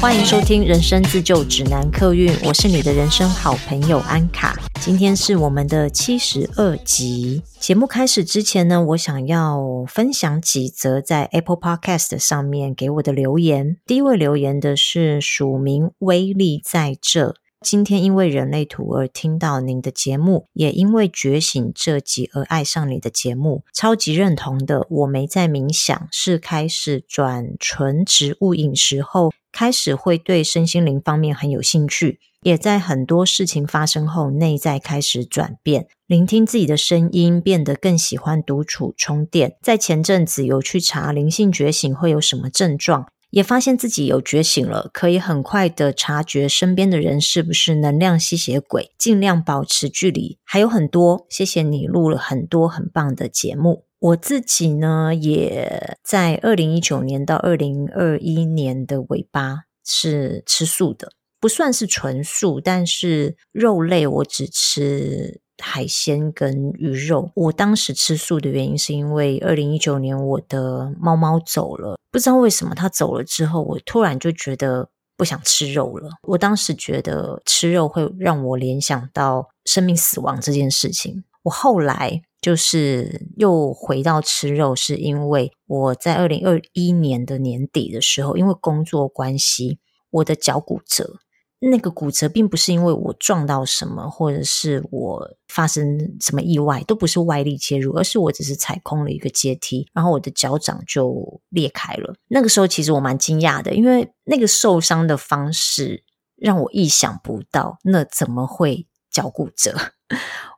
欢迎收听《人生自救指南》客运，我是你的人生好朋友安卡。今天是我们的七十二集。节目开始之前呢，我想要分享几则在 Apple Podcast 上面给我的留言。第一位留言的是署名威力在这。今天因为人类图而听到您的节目，也因为觉醒这集而爱上你的节目，超级认同的。我没在冥想，是开始转纯植物饮食后，开始会对身心灵方面很有兴趣，也在很多事情发生后，内在开始转变，聆听自己的声音，变得更喜欢独处充电。在前阵子有去查灵性觉醒会有什么症状。也发现自己有觉醒了，可以很快的察觉身边的人是不是能量吸血鬼，尽量保持距离。还有很多，谢谢你录了很多很棒的节目。我自己呢，也在二零一九年到二零二一年的尾巴是吃素的，不算是纯素，但是肉类我只吃。海鲜跟鱼肉，我当时吃素的原因是因为二零一九年我的猫猫走了，不知道为什么它走了之后，我突然就觉得不想吃肉了。我当时觉得吃肉会让我联想到生命死亡这件事情。我后来就是又回到吃肉，是因为我在二零二一年的年底的时候，因为工作关系，我的脚骨折。那个骨折并不是因为我撞到什么，或者是我发生什么意外，都不是外力介入，而是我只是踩空了一个阶梯，然后我的脚掌就裂开了。那个时候其实我蛮惊讶的，因为那个受伤的方式让我意想不到，那怎么会脚骨折？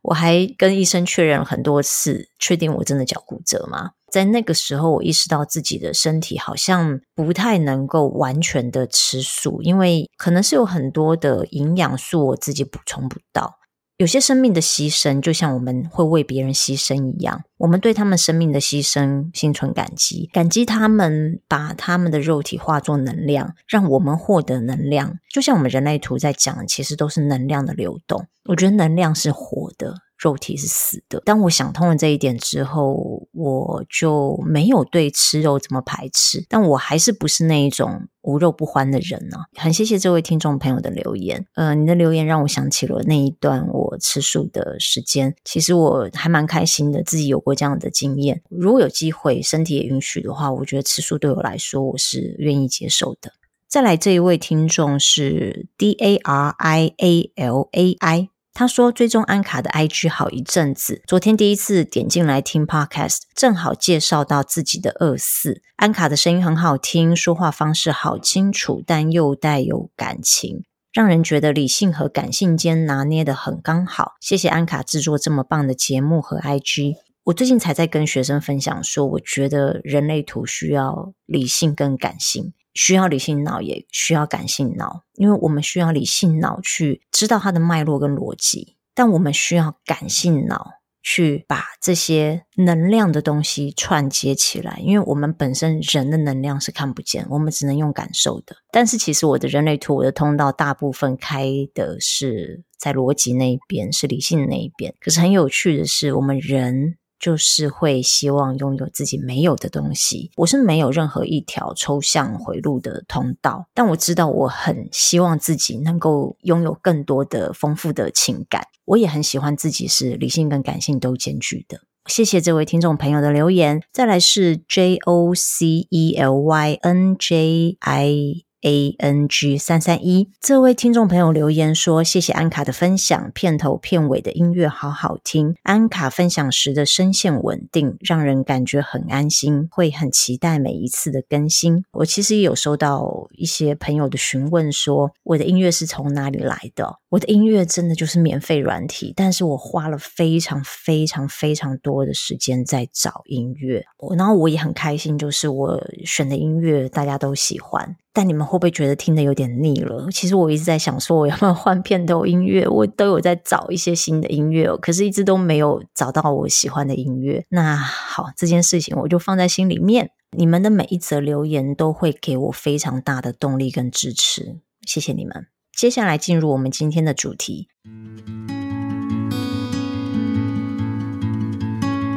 我还跟医生确认了很多次，确定我真的脚骨折吗？在那个时候，我意识到自己的身体好像不太能够完全的吃素，因为可能是有很多的营养素我自己补充不到。有些生命的牺牲，就像我们会为别人牺牲一样，我们对他们生命的牺牲心存感激，感激他们把他们的肉体化作能量，让我们获得能量。就像我们人类图在讲，其实都是能量的流动。我觉得能量是活的。肉体是死的。当我想通了这一点之后，我就没有对吃肉这么排斥。但我还是不是那一种无肉不欢的人呢、很谢谢这位听众朋友的留言。呃，你的留言让我想起了那一段我吃素的时间。其实我还蛮开心的，自己有过这样的经验。如果有机会，身体也允许的话，我觉得吃素对我来说，我是愿意接受的。再来这一位听众是 D A R I A L A I。他说：“追踪安卡的 IG 好一阵子，昨天第一次点进来听 Podcast，正好介绍到自己的二四。安卡的声音很好听，说话方式好清楚，但又带有感情，让人觉得理性和感性间拿捏得很刚好。谢谢安卡制作这么棒的节目和 IG。我最近才在跟学生分享说，我觉得人类图需要理性跟感性。”需要理性脑，也需要感性脑，因为我们需要理性脑去知道它的脉络跟逻辑，但我们需要感性脑去把这些能量的东西串接起来，因为我们本身人的能量是看不见，我们只能用感受的。但是其实我的人类图，我的通道大部分开的是在逻辑那一边，是理性那一边。可是很有趣的是，我们人。就是会希望拥有自己没有的东西。我是没有任何一条抽象回路的通道，但我知道我很希望自己能够拥有更多的丰富的情感。我也很喜欢自己是理性跟感性都兼具的。谢谢这位听众朋友的留言。再来是 J O C E L Y N J I。A N G 三三一，这位听众朋友留言说：“谢谢安卡的分享，片头片尾的音乐好好听。安卡分享时的声线稳定，让人感觉很安心，会很期待每一次的更新。”我其实也有收到一些朋友的询问，说我的音乐是从哪里来的？我的音乐真的就是免费软体，但是我花了非常非常非常多的时间在找音乐。然后我也很开心，就是我选的音乐大家都喜欢。但你们会不会觉得听得有点腻了？其实我一直在想，说我要不要换片头音乐？我都有在找一些新的音乐，可是一直都没有找到我喜欢的音乐。那好，这件事情我就放在心里面。你们的每一则留言都会给我非常大的动力跟支持，谢谢你们。接下来进入我们今天的主题，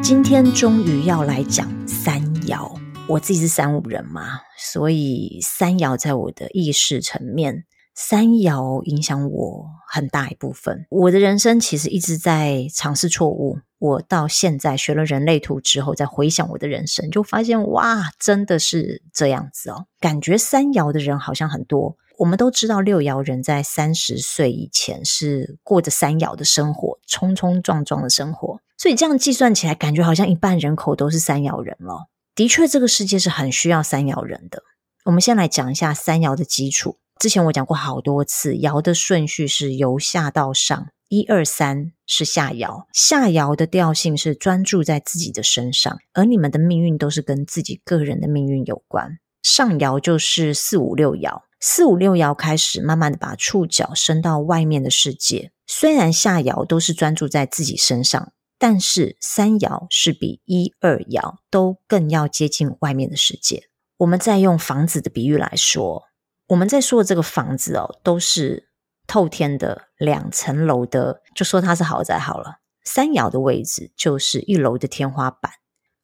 今天终于要来讲三爻。我自己是三五人嘛，所以三爻在我的意识层面，三爻影响我很大一部分。我的人生其实一直在尝试错误。我到现在学了人类图之后，再回想我的人生，就发现哇，真的是这样子哦。感觉三爻的人好像很多。我们都知道六爻人在三十岁以前是过着三爻的生活，冲冲撞撞的生活。所以这样计算起来，感觉好像一半人口都是三爻人了。的确，这个世界是很需要三爻人的。我们先来讲一下三爻的基础。之前我讲过好多次，爻的顺序是由下到上。一二三是下爻，下爻的调性是专注在自己的身上，而你们的命运都是跟自己个人的命运有关。上爻就是四五六爻，四五六爻开始慢慢的把触角伸到外面的世界。虽然下爻都是专注在自己身上，但是三爻是比一二爻都更要接近外面的世界。我们再用房子的比喻来说，我们在说的这个房子哦，都是。透天的两层楼的，就说它是豪宅好了。三爻的位置就是一楼的天花板，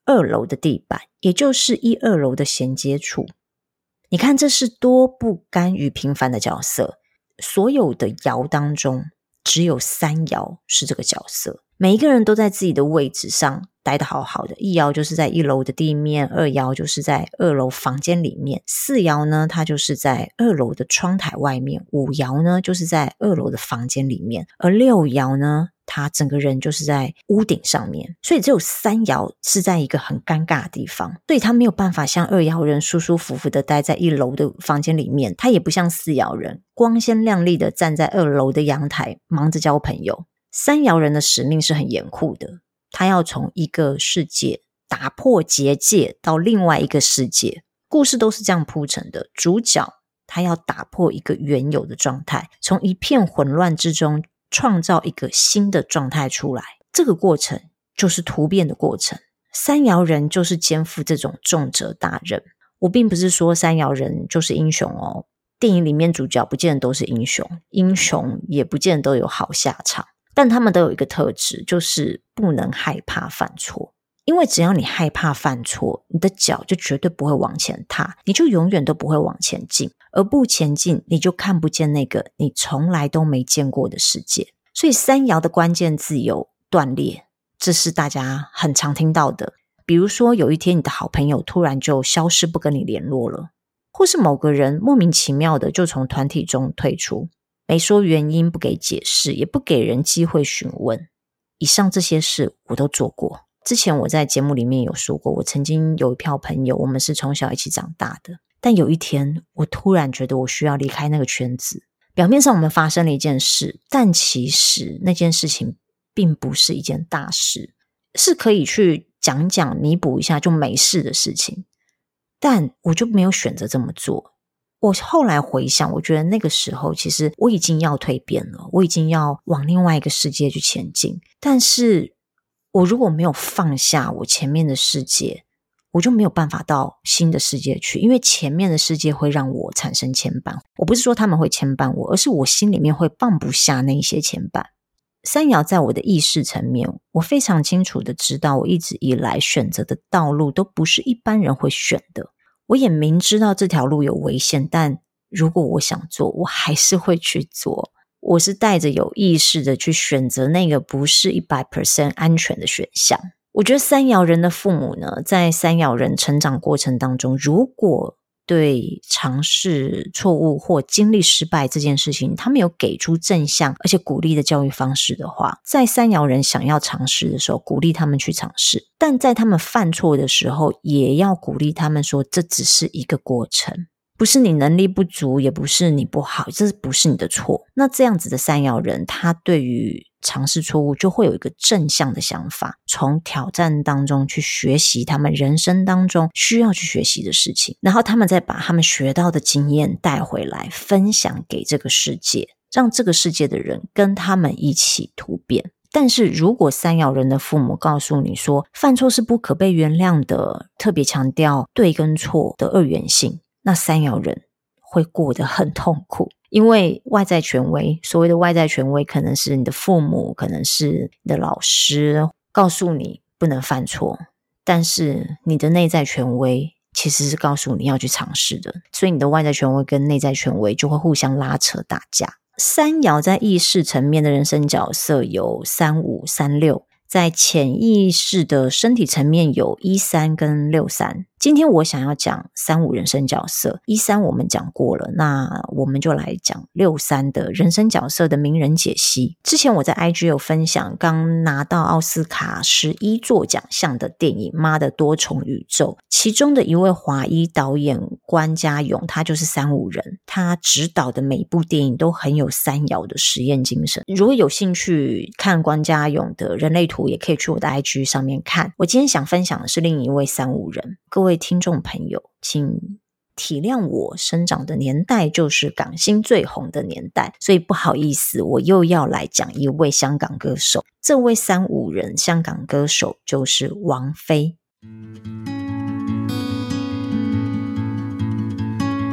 二楼的地板，也就是一二楼的衔接处。你看，这是多不甘于平凡的角色。所有的爻当中，只有三爻是这个角色。每一个人都在自己的位置上待得好好的。一爻就是在一楼的地面，二爻就是在二楼房间里面，四爻呢，它就是在二楼的窗台外面，五爻呢就是在二楼的房间里面，而六爻呢，他整个人就是在屋顶上面。所以只有三爻是在一个很尴尬的地方，所以他没有办法像二爻人舒舒服服的待在一楼的房间里面，他也不像四爻人光鲜亮丽的站在二楼的阳台忙着交朋友。三爻人的使命是很严酷的，他要从一个世界打破结界到另外一个世界，故事都是这样铺陈的。主角他要打破一个原有的状态，从一片混乱之中创造一个新的状态出来，这个过程就是突变的过程。三爻人就是肩负这种重责大任。我并不是说三爻人就是英雄哦，电影里面主角不见得都是英雄，英雄也不见得都有好下场。但他们都有一个特质，就是不能害怕犯错。因为只要你害怕犯错，你的脚就绝对不会往前踏，你就永远都不会往前进。而不前进，你就看不见那个你从来都没见过的世界。所以三爻的关键字有断裂，这是大家很常听到的。比如说，有一天你的好朋友突然就消失，不跟你联络了，或是某个人莫名其妙的就从团体中退出。没说原因，不给解释，也不给人机会询问。以上这些事我都做过。之前我在节目里面有说过，我曾经有一票朋友，我们是从小一起长大的。但有一天，我突然觉得我需要离开那个圈子。表面上我们发生了一件事，但其实那件事情并不是一件大事，是可以去讲讲、弥补一下就没事的事情。但我就没有选择这么做。我后来回想，我觉得那个时候其实我已经要蜕变了，我已经要往另外一个世界去前进。但是，我如果没有放下我前面的世界，我就没有办法到新的世界去，因为前面的世界会让我产生牵绊。我不是说他们会牵绊我，而是我心里面会放不下那一些牵绊。三爻在我的意识层面，我非常清楚的知道，我一直以来选择的道路都不是一般人会选的。我也明知道这条路有危险，但如果我想做，我还是会去做。我是带着有意识的去选择那个不是一百 percent 安全的选项。我觉得三爻人的父母呢，在三爻人成长过程当中，如果对尝试错误或经历失败这件事情，他们有给出正向而且鼓励的教育方式的话，在三爻人想要尝试的时候，鼓励他们去尝试；但在他们犯错的时候，也要鼓励他们说，这只是一个过程。不是你能力不足，也不是你不好，这不是你的错。那这样子的三爻人，他对于尝试错误就会有一个正向的想法，从挑战当中去学习他们人生当中需要去学习的事情，然后他们再把他们学到的经验带回来，分享给这个世界，让这个世界的人跟他们一起突变。但是如果三爻人的父母告诉你说，犯错是不可被原谅的，特别强调对跟错的二元性。那三爻人会过得很痛苦，因为外在权威，所谓的外在权威，可能是你的父母，可能是你的老师，告诉你不能犯错。但是你的内在权威，其实是告诉你要去尝试的，所以你的外在权威跟内在权威就会互相拉扯打架。三爻在意识层面的人生角色有三五三六，在潜意识的身体层面有一三跟六三。今天我想要讲三五人生角色，一三我们讲过了，那我们就来讲六三的人生角色的名人解析。之前我在 IG 有分享刚拿到奥斯卡十一座奖项的电影《妈的多重宇宙》，其中的一位华裔导演关家永，他就是三五人，他执导的每一部电影都很有三爻的实验精神。如果有兴趣看关家永的人类图，也可以去我的 IG 上面看。我今天想分享的是另一位三五人，各位。位听众朋友，请体谅我生长的年代就是港星最红的年代，所以不好意思，我又要来讲一位香港歌手。这位三五人香港歌手就是王菲。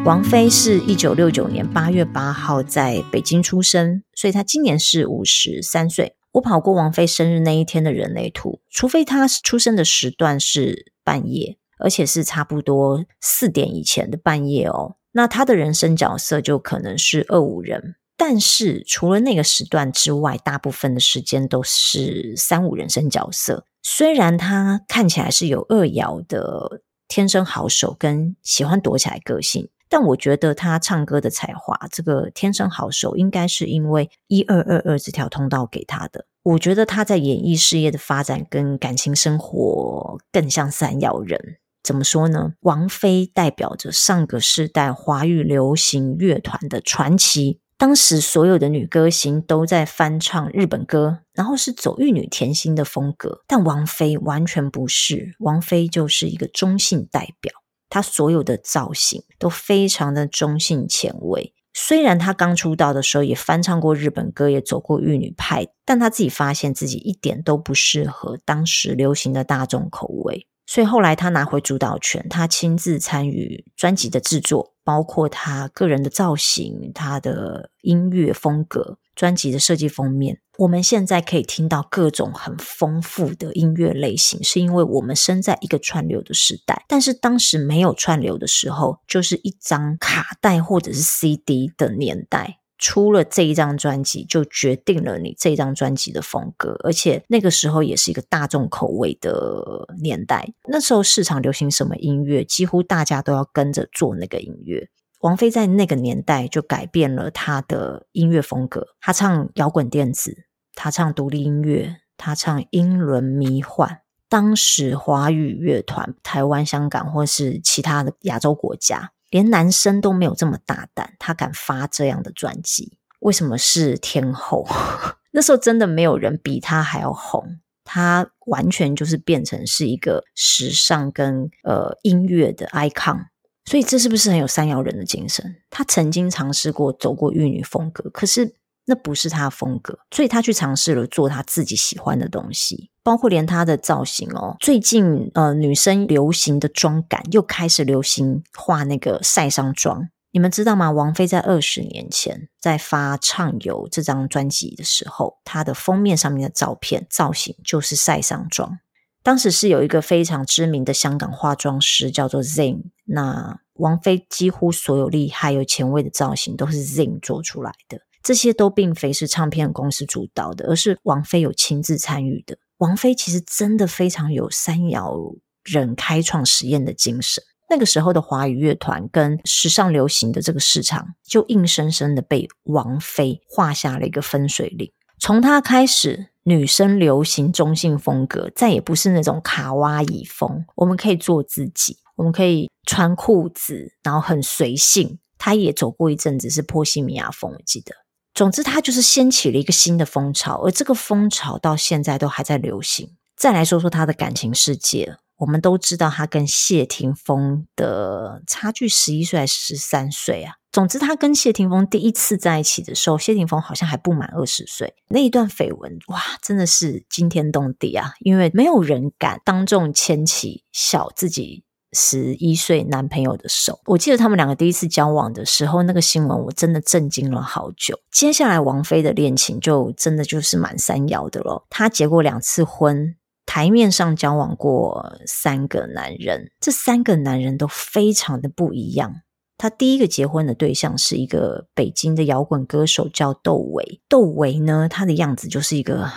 王菲是一九六九年八月八号在北京出生，所以她今年是五十三岁。我跑过王菲生日那一天的人类图，除非她出生的时段是半夜。而且是差不多四点以前的半夜哦，那他的人生角色就可能是二五人。但是除了那个时段之外，大部分的时间都是三五人生角色。虽然他看起来是有二爻的天生好手跟喜欢躲起来个性，但我觉得他唱歌的才华，这个天生好手应该是因为一二二二这条通道给他的。我觉得他在演艺事业的发展跟感情生活更像三爻人。怎么说呢？王菲代表着上个世代华语流行乐团的传奇。当时所有的女歌星都在翻唱日本歌，然后是走玉女甜心的风格，但王菲完全不是。王菲就是一个中性代表，她所有的造型都非常的中性前卫。虽然她刚出道的时候也翻唱过日本歌，也走过玉女派，但她自己发现自己一点都不适合当时流行的大众口味。所以后来他拿回主导权，他亲自参与专辑的制作，包括他个人的造型、他的音乐风格、专辑的设计封面。我们现在可以听到各种很丰富的音乐类型，是因为我们生在一个串流的时代。但是当时没有串流的时候，就是一张卡带或者是 CD 的年代。出了这一张专辑，就决定了你这张专辑的风格，而且那个时候也是一个大众口味的年代。那时候市场流行什么音乐，几乎大家都要跟着做那个音乐。王菲在那个年代就改变了她的音乐风格，她唱摇滚电子，她唱独立音乐，她唱英伦迷幻。当时华语乐团，台湾、香港或是其他的亚洲国家。连男生都没有这么大胆，他敢发这样的专辑，为什么是天后？那时候真的没有人比他还要红，他完全就是变成是一个时尚跟呃音乐的 icon，所以这是不是很有山摇人的精神？他曾经尝试过走过玉女风格，可是。那不是他的风格，所以他去尝试了做他自己喜欢的东西，包括连他的造型哦。最近呃，女生流行的妆感又开始流行画那个晒伤妆，你们知道吗？王菲在二十年前在发《畅游》这张专辑的时候，她的封面上面的照片造型就是晒伤妆。当时是有一个非常知名的香港化妆师叫做 Zin，那王菲几乎所有厉害又前卫的造型都是 Zin 做出来的。这些都并非是唱片公司主导的，而是王菲有亲自参与的。王菲其实真的非常有三爻人开创实验的精神。那个时候的华语乐团跟时尚流行的这个市场，就硬生生的被王菲画下了一个分水岭。从她开始，女生流行中性风格，再也不是那种卡哇伊风。我们可以做自己，我们可以穿裤子，然后很随性。她也走过一阵子是波西米亚风，我记得。总之，它就是掀起了一个新的风潮，而这个风潮到现在都还在流行。再来说说他的感情世界，我们都知道他跟谢霆锋的差距十一岁还是十三岁啊。总之，他跟谢霆锋第一次在一起的时候，谢霆锋好像还不满二十岁。那一段绯闻，哇，真的是惊天动地啊！因为没有人敢当众牵起小自己。十一岁男朋友的手，我记得他们两个第一次交往的时候，那个新闻我真的震惊了好久。接下来王菲的恋情就真的就是满山摇的咯。她结过两次婚，台面上交往过三个男人，这三个男人都非常的不一样。他第一个结婚的对象是一个北京的摇滚歌手，叫窦唯。窦唯呢，他的样子就是一个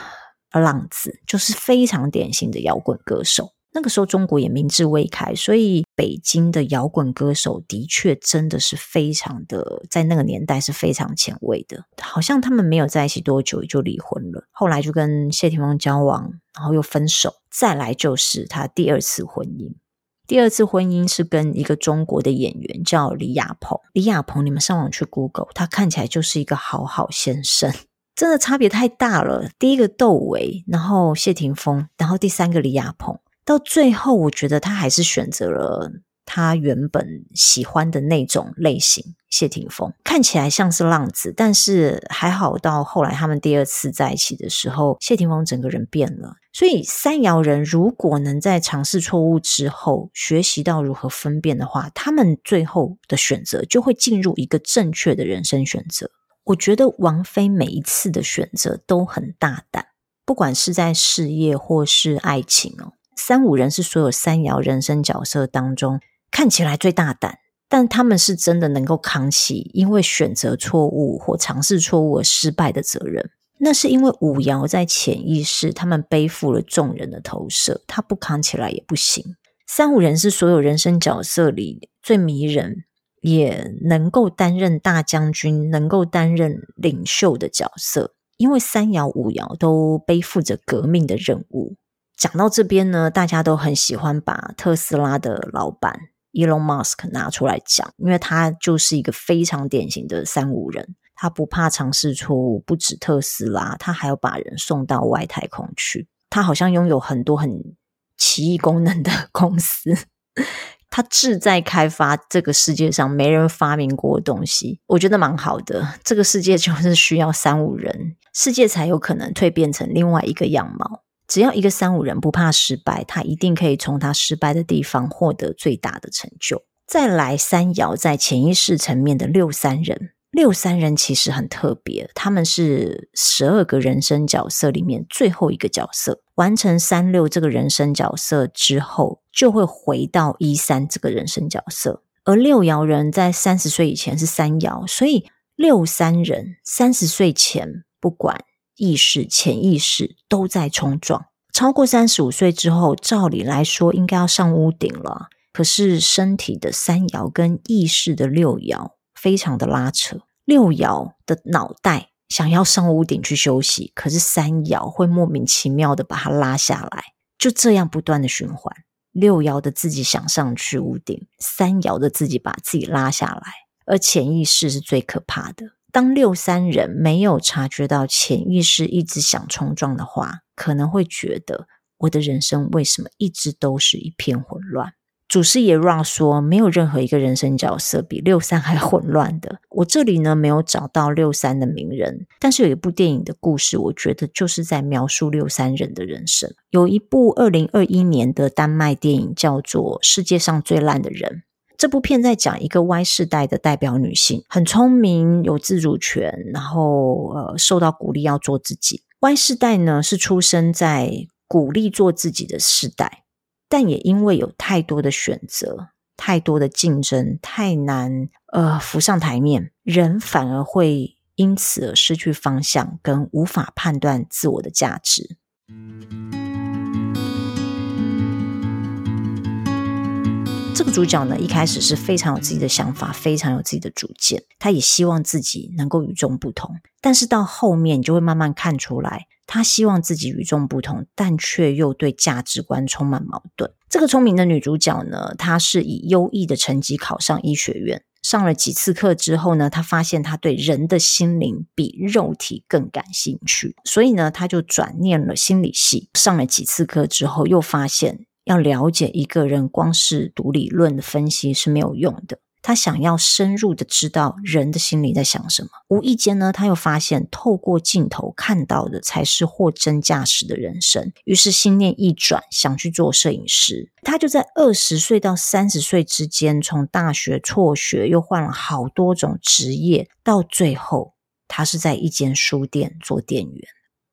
浪子，就是非常典型的摇滚歌手。那个时候中国也民智未开，所以北京的摇滚歌手的确真的是非常的，在那个年代是非常前卫的。好像他们没有在一起多久就离婚了，后来就跟谢霆锋交往，然后又分手，再来就是他第二次婚姻。第二次婚姻是跟一个中国的演员叫李亚鹏。李亚鹏，你们上网去 Google，他看起来就是一个好好先生，真的差别太大了。第一个窦唯，然后谢霆锋，然后第三个李亚鹏，到最后我觉得他还是选择了。他原本喜欢的那种类型，谢霆锋看起来像是浪子，但是还好，到后来他们第二次在一起的时候，谢霆锋整个人变了。所以三爻人如果能在尝试错误之后学习到如何分辨的话，他们最后的选择就会进入一个正确的人生选择。我觉得王菲每一次的选择都很大胆，不管是在事业或是爱情哦。三五人是所有三爻人生角色当中。看起来最大胆，但他们是真的能够扛起因为选择错误或尝试错误而失败的责任。那是因为五爻在潜意识，他们背负了众人的投射，他不扛起来也不行。三五人是所有人生角色里最迷人，也能够担任大将军、能够担任领袖的角色。因为三爻五爻都背负着革命的任务。讲到这边呢，大家都很喜欢把特斯拉的老板。Elon Musk 拿出来讲，因为他就是一个非常典型的三五人，他不怕尝试错误，不止特斯拉，他还要把人送到外太空去。他好像拥有很多很奇异功能的 公司，他志在开发这个世界上没人发明过的东西，我觉得蛮好的。这个世界就是需要三五人，世界才有可能蜕变成另外一个样貌。只要一个三五人不怕失败，他一定可以从他失败的地方获得最大的成就。再来三爻在潜意识层面的六三人，六三人其实很特别，他们是十二个人生角色里面最后一个角色。完成三六这个人生角色之后，就会回到一三这个人生角色。而六爻人在三十岁以前是三爻，所以六三人三十岁前不管。意识、潜意识都在冲撞。超过三十五岁之后，照理来说应该要上屋顶了。可是身体的三爻跟意识的六爻非常的拉扯。六爻的脑袋想要上屋顶去休息，可是三爻会莫名其妙的把它拉下来，就这样不断的循环。六爻的自己想上去屋顶，三爻的自己把自己拉下来，而潜意识是最可怕的。当六三人没有察觉到潜意识一直想冲撞的话，可能会觉得我的人生为什么一直都是一片混乱？祖师爷 Ra 说，没有任何一个人生角色比六三还混乱的。我这里呢没有找到六三的名人，但是有一部电影的故事，我觉得就是在描述六三人的人生。有一部二零二一年的丹麦电影叫做《世界上最烂的人》。这部片在讲一个 Y 世代的代表女性，很聪明，有自主权，然后呃受到鼓励要做自己。Y 世代呢是出生在鼓励做自己的世代，但也因为有太多的选择、太多的竞争，太难呃浮上台面，人反而会因此而失去方向，跟无法判断自我的价值。这个主角呢，一开始是非常有自己的想法，非常有自己的主见，他也希望自己能够与众不同。但是到后面，你就会慢慢看出来，他希望自己与众不同，但却又对价值观充满矛盾。这个聪明的女主角呢，她是以优异的成绩考上医学院，上了几次课之后呢，她发现她对人的心灵比肉体更感兴趣，所以呢，她就转念了心理系。上了几次课之后，又发现。要了解一个人，光是读理论的分析是没有用的。他想要深入的知道人的心里在想什么。无意间呢，他又发现透过镜头看到的才是货真价实的人生。于是心念一转，想去做摄影师。他就在二十岁到三十岁之间，从大学辍学，又换了好多种职业，到最后，他是在一间书店做店员。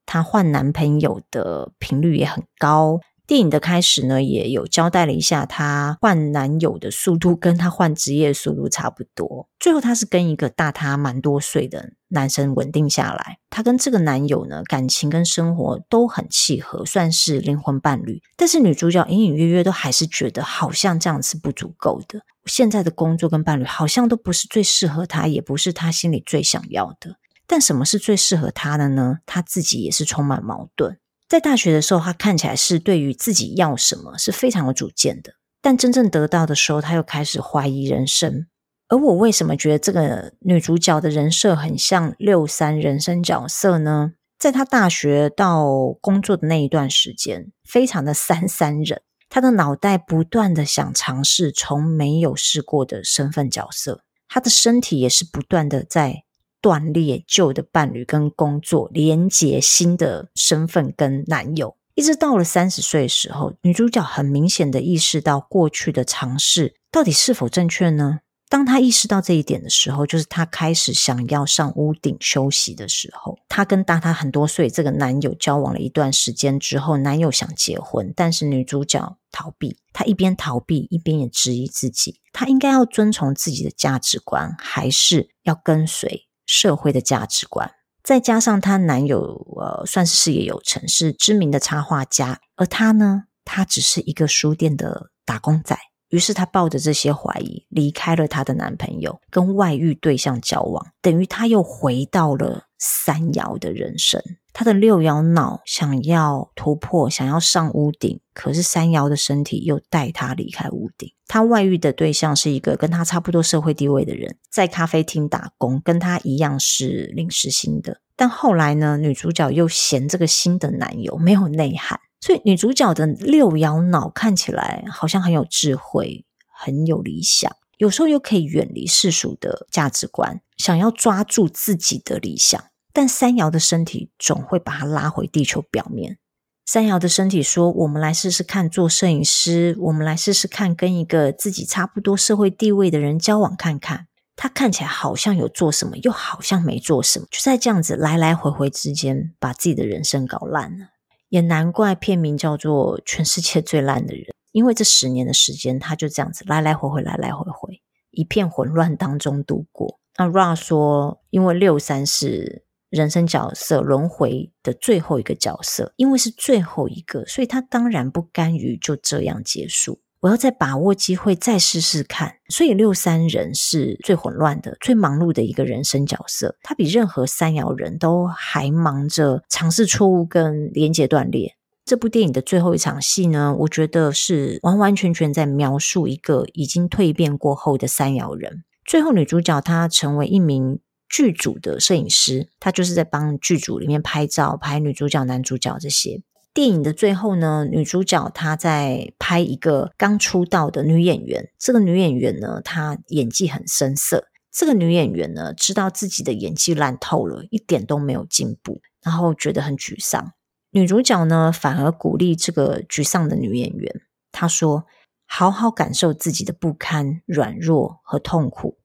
她换男朋友的频率也很高，电影的开始呢，也有交代了一下，她换男友的速度跟她换职业的速度差不多。最后，她是跟一个大她蛮多岁的男生稳定下来。她跟这个男友呢，感情跟生活都很契合，算是灵魂伴侣。但是女主角隐隐约约都还是觉得，好像这样是不足够的。现在的工作跟伴侣好像都不是最适合她，也不是她心里最想要的。但什么是最适合她的呢？她自己也是充满矛盾。在大学的时候，他看起来是对于自己要什么是非常有主见的，但真正得到的时候，他又开始怀疑人生。而我为什么觉得这个女主角的人设很像六三人生角色呢？在她大学到工作的那一段时间，非常的三三人，她的脑袋不断的想尝试从没有试过的身份角色，她的身体也是不断的在。断裂旧的伴侣跟工作，连接新的身份跟男友，一直到了三十岁的时候，女主角很明显的意识到过去的尝试到底是否正确呢？当她意识到这一点的时候，就是她开始想要上屋顶休息的时候。她跟大她很多岁这个男友交往了一段时间之后，男友想结婚，但是女主角逃避。她一边逃避，一边也质疑自己：她应该要遵从自己的价值观，还是要跟随？社会的价值观，再加上她男友，呃，算是事业有成，是知名的插画家，而她呢，她只是一个书店的打工仔。于是她抱着这些怀疑，离开了她的男朋友，跟外遇对象交往，等于她又回到了三爻的人生。她的六爻脑想要突破，想要上屋顶，可是三爻的身体又带她离开屋顶。她外遇的对象是一个跟她差不多社会地位的人，在咖啡厅打工，跟她一样是临时薪的。但后来呢，女主角又嫌这个新的男友没有内涵，所以女主角的六爻脑看起来好像很有智慧，很有理想，有时候又可以远离世俗的价值观，想要抓住自己的理想。但三爻的身体总会把他拉回地球表面。三爻的身体说：“我们来试试看做摄影师，我们来试试看跟一个自己差不多社会地位的人交往看看。”他看起来好像有做什么，又好像没做什么，就在这样子来来回回之间，把自己的人生搞烂了。也难怪片名叫做《全世界最烂的人》，因为这十年的时间，他就这样子来来回回，来来回回，一片混乱当中度过。那 Ra 说：“因为六三是。”人生角色轮回的最后一个角色，因为是最后一个，所以他当然不甘于就这样结束。我要再把握机会，再试试看。所以六三人是最混乱的、最忙碌的一个人生角色，他比任何三爻人都还忙着尝试错误跟连接断裂。这部电影的最后一场戏呢，我觉得是完完全全在描述一个已经蜕变过后的三爻人。最后女主角她成为一名。剧组的摄影师，他就是在帮剧组里面拍照，拍女主角、男主角这些。电影的最后呢，女主角她在拍一个刚出道的女演员。这个女演员呢，她演技很生涩。这个女演员呢，知道自己的演技烂透了，一点都没有进步，然后觉得很沮丧。女主角呢，反而鼓励这个沮丧的女演员，她说：“好好感受自己的不堪、软弱和痛苦，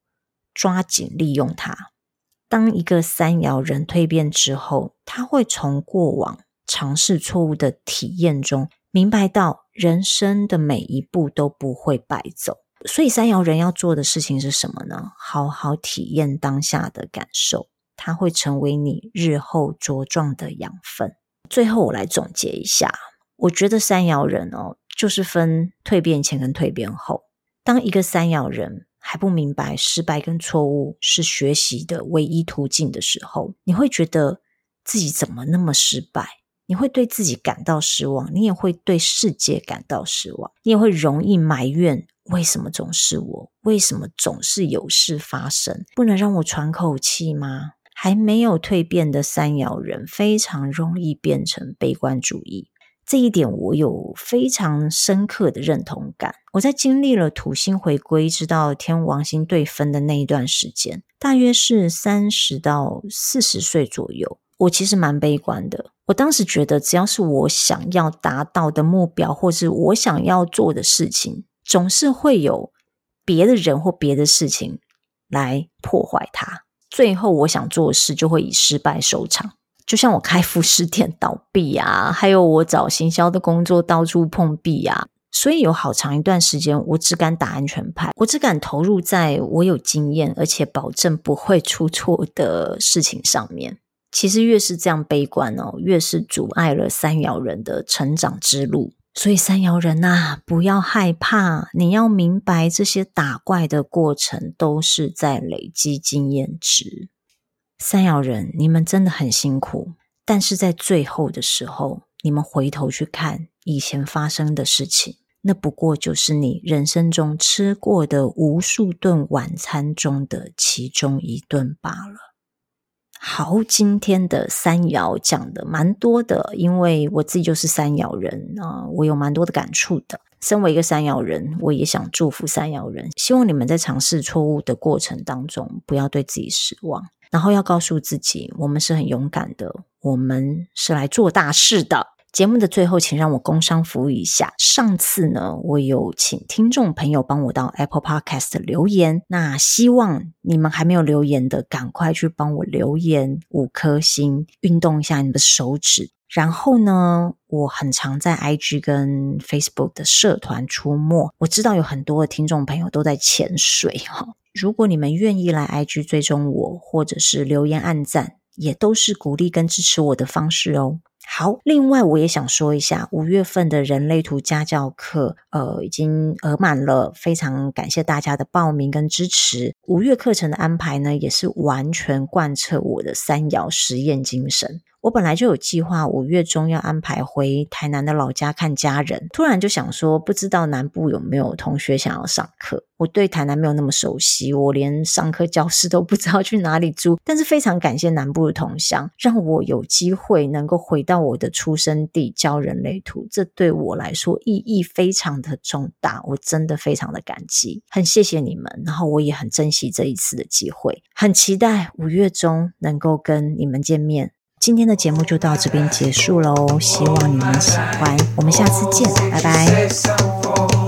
抓紧利用它。”当一个三爻人蜕变之后，他会从过往尝试错误的体验中，明白到人生的每一步都不会白走。所以，三爻人要做的事情是什么呢？好好体验当下的感受，它会成为你日后茁壮的养分。最后，我来总结一下，我觉得三爻人哦，就是分蜕变前跟蜕变后。当一个三爻人，还不明白失败跟错误是学习的唯一途径的时候，你会觉得自己怎么那么失败？你会对自己感到失望，你也会对世界感到失望，你也会容易埋怨为什么总是我？为什么总是有事发生？不能让我喘口气吗？还没有蜕变的三爻人非常容易变成悲观主义。这一点我有非常深刻的认同感。我在经历了土星回归，直到天王星对分的那一段时间，大约是三十到四十岁左右，我其实蛮悲观的。我当时觉得，只要是我想要达到的目标，或是我想要做的事情，总是会有别的人或别的事情来破坏它。最后，我想做事就会以失败收场。就像我开服饰店倒闭啊，还有我找行销的工作到处碰壁啊，所以有好长一段时间，我只敢打安全牌，我只敢投入在我有经验而且保证不会出错的事情上面。其实越是这样悲观哦，越是阻碍了三爻人的成长之路。所以三爻人呐，不要害怕，你要明白这些打怪的过程都是在累积经验值。三爻人，你们真的很辛苦，但是在最后的时候，你们回头去看以前发生的事情，那不过就是你人生中吃过的无数顿晚餐中的其中一顿罢了。好，今天的三爻讲的蛮多的，因为我自己就是三爻人啊，我有蛮多的感触的。身为一个三爻人，我也想祝福三爻人，希望你们在尝试错误的过程当中，不要对自己失望，然后要告诉自己，我们是很勇敢的，我们是来做大事的。节目的最后，请让我工商服务一下。上次呢，我有请听众朋友帮我到 Apple Podcast 留言，那希望你们还没有留言的，赶快去帮我留言五颗星，运动一下你的手指。然后呢，我很常在 IG 跟 Facebook 的社团出没，我知道有很多的听众朋友都在潜水哈。如果你们愿意来 IG 追踪我，或者是留言按赞，也都是鼓励跟支持我的方式哦。好，另外我也想说一下，五月份的人类图家教课，呃，已经额满了，非常感谢大家的报名跟支持。五月课程的安排呢，也是完全贯彻我的三爻实验精神。我本来就有计划，五月中要安排回台南的老家看家人。突然就想说，不知道南部有没有同学想要上课？我对台南没有那么熟悉，我连上课教室都不知道去哪里租。但是非常感谢南部的同乡，让我有机会能够回到我的出生地教人类图，这对我来说意义非常的重大，我真的非常的感激，很谢谢你们。然后我也很珍惜这一次的机会，很期待五月中能够跟你们见面。今天的节目就到这边结束喽，希望你们喜欢，我们下次见，拜拜。